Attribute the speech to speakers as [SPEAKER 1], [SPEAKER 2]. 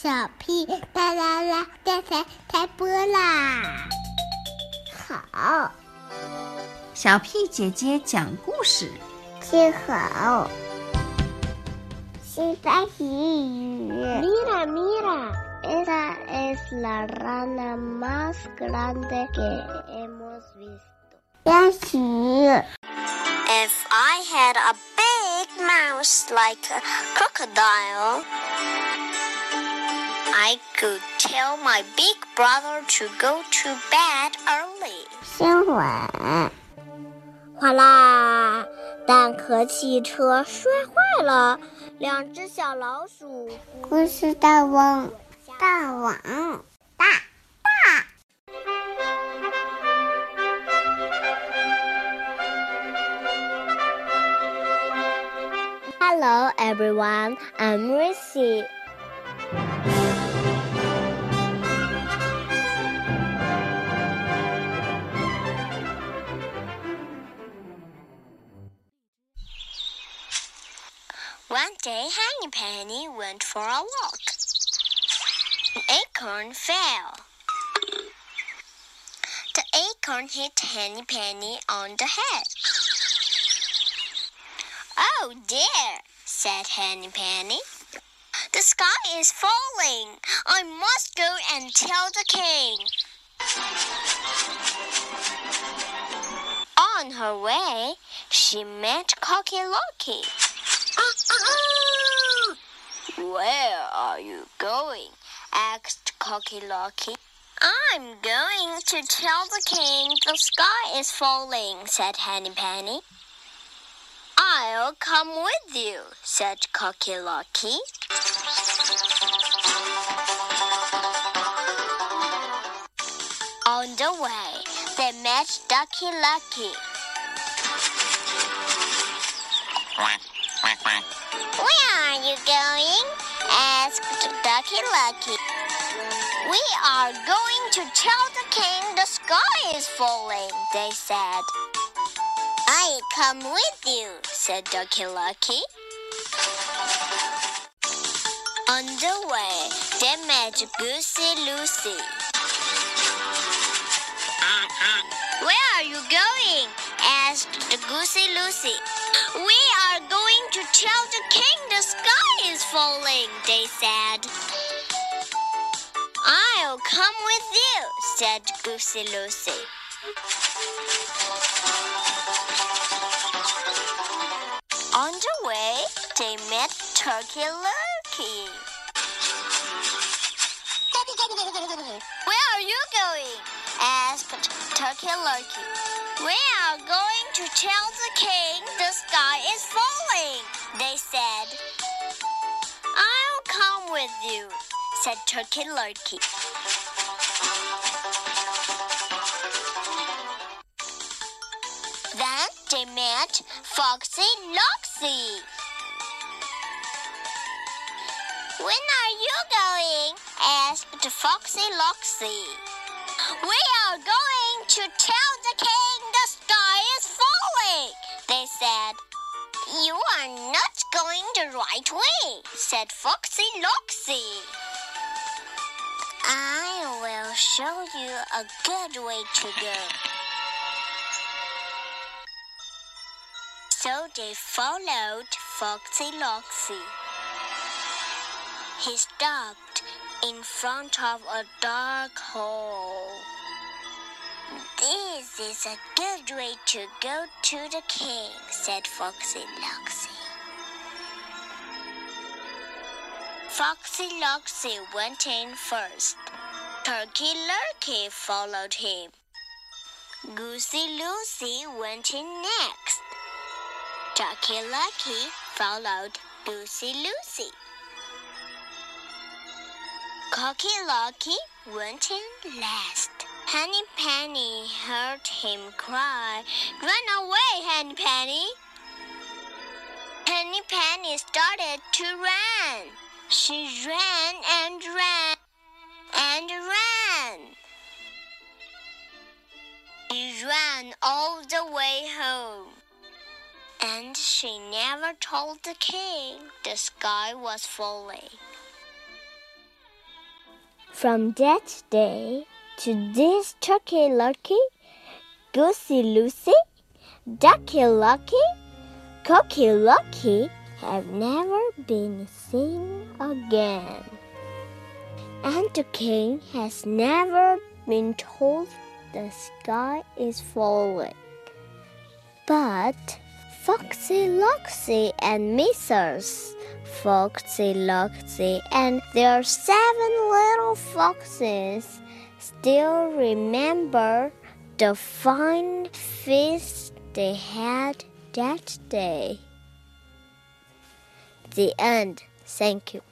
[SPEAKER 1] 小屁啦啦啦，电台开播啦！好，
[SPEAKER 2] 小屁姐姐讲故事，
[SPEAKER 1] 听好。新番喜语，Mira mira, esa es la rana más grande que hemos visto。欢喜。If I had a big mouse like a crocodile. I could tell my big brother to go to bed early. 新闻，哗啦！蛋壳汽车摔坏了，两只小老鼠。故事大王，大王，大大。Hello everyone, I'm Rissy. One day, Henny Penny went for a walk. An acorn fell. The acorn hit Henny Penny on the head. Oh dear, said Henny Penny. The sky is falling. I must go and tell the king. On her way, she met Cocky Locky. Where are you going? asked Cocky Locky. I'm going to tell the king the sky is falling, said Henny Penny. I'll come with you, said Cocky Locky. On the way, they met Ducky Lucky. Where are you going? asked Ducky Lucky. We are going to tell the king the sky is falling, they said. I come with you, said Ducky Lucky. On the way, they met Goosey Loosey. Where are you going? asked Goosey Loosey. We are going to tell the king the sky is falling, they said. I'll come with you, said Goosey Loosey. On the way, they met Turkey Lurkey. Where are you going? asked Turkey Lurkey. Going to tell the king the sky is falling, they said. I'll come with you, said Turkey Lurkey. Then they met Foxy Loxy. When are you going? asked Foxy Loxy. We are going to tell the king they said. You are not going the right way, said Foxy Loxy. I will show you a good way to go. So they followed Foxy Loxy. He stopped in front of a dark hole. This is a good way to go to the king, said Foxy Loxy. Foxy Loxy went in first. Turkey Lurkey followed him. Goosey Loosey went in next. Ducky Lucky followed Goosey Loosey. Cocky Locky went in last. Henny Penny heard him cry, Run away, Henny Penny! Henny Penny started to run. She ran and ran and ran. She ran all the way home. And she never told the king the sky was falling. From that day to this turkey lucky, goosey Loosey, ducky lucky, cocky lucky have never been seen again. And the king has never been told the sky is falling. But Foxy Loxy and Mrs. Foxy Loxy and their seven little foxes still remember the fine feast they had that day. The end. Thank you.